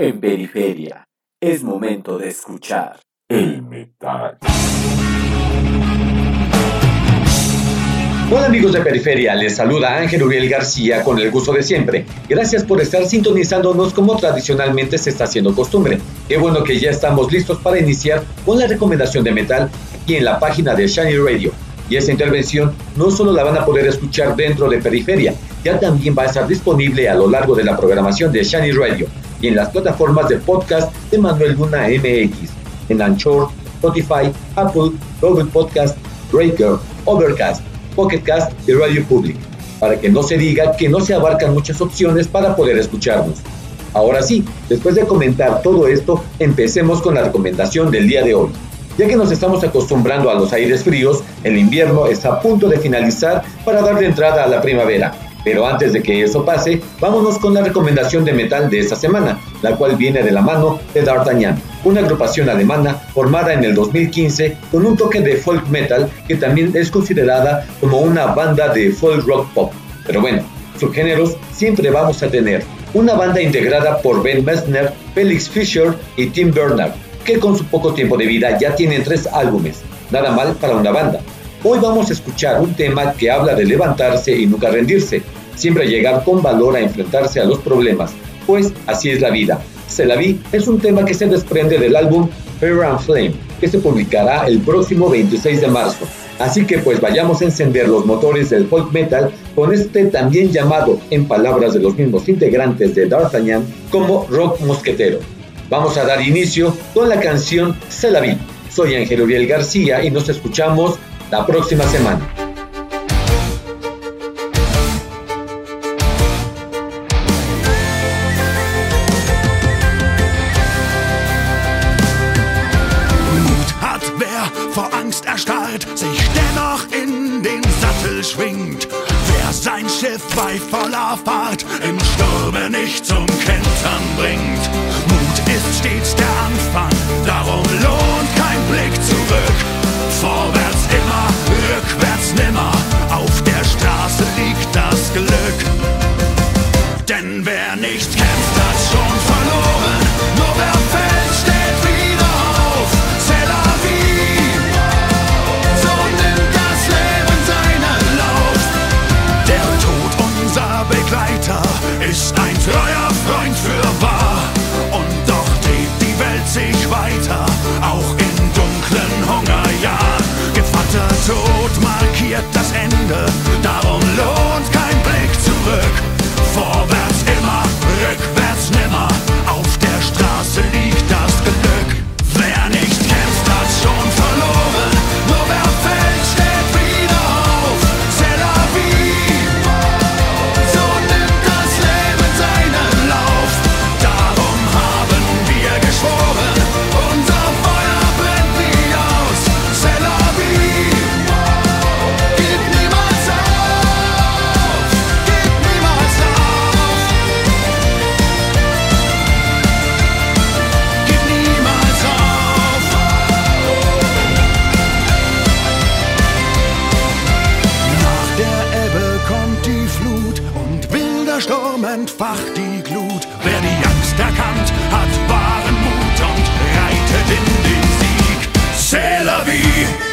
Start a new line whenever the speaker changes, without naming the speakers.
En periferia, es momento de escuchar el metal.
Hola amigos de Periferia, les saluda Ángel Uriel García con el gusto de siempre. Gracias por estar sintonizándonos como tradicionalmente se está haciendo costumbre. Qué bueno que ya estamos listos para iniciar con la recomendación de metal aquí en la página de Shiny Radio. Y esta intervención no solo la van a poder escuchar dentro de Periferia, ya también va a estar disponible a lo largo de la programación de Shiny Radio y en las plataformas de podcast de Manuel Luna MX, en Anchor, Spotify, Apple, Google Podcast, Breaker, Overcast, Pocketcast y Radio Public, para que no se diga que no se abarcan muchas opciones para poder escucharnos. Ahora sí, después de comentar todo esto, empecemos con la recomendación del día de hoy. Ya que nos estamos acostumbrando a los aires fríos, el invierno está a punto de finalizar para darle entrada a la primavera pero antes de que eso pase, vámonos con la recomendación de metal de esta semana, la cual viene de la mano de D'Artagnan, una agrupación alemana formada en el 2015 con un toque de folk metal que también es considerada como una banda de folk rock pop. Pero bueno, subgéneros siempre vamos a tener. Una banda integrada por Ben Messner, Felix Fischer y Tim Bernard, que con su poco tiempo de vida ya tienen tres álbumes. Nada mal para una banda. Hoy vamos a escuchar un tema que habla de levantarse y nunca rendirse, siempre llegar con valor a enfrentarse a los problemas, pues así es la vida. Se la vi es un tema que se desprende del álbum Fire and Flame, que se publicará el próximo 26 de marzo. Así que pues vayamos a encender los motores del folk metal con este también llamado, en palabras de los mismos integrantes de D'Artagnan, como rock mosquetero. Vamos a dar inicio con la canción Se la vi. Soy Ángel Uriel García y nos escuchamos la próxima semana.
Vor Angst erstarrt, sich dennoch in den Sattel schwingt. Wer sein Schiff bei voller Fahrt im Sturme nicht zum Kentern bringt. Troja entfacht die Glut. Wer die Angst erkannt, hat wahren Mut und reitet in den Sieg. C'est la vie.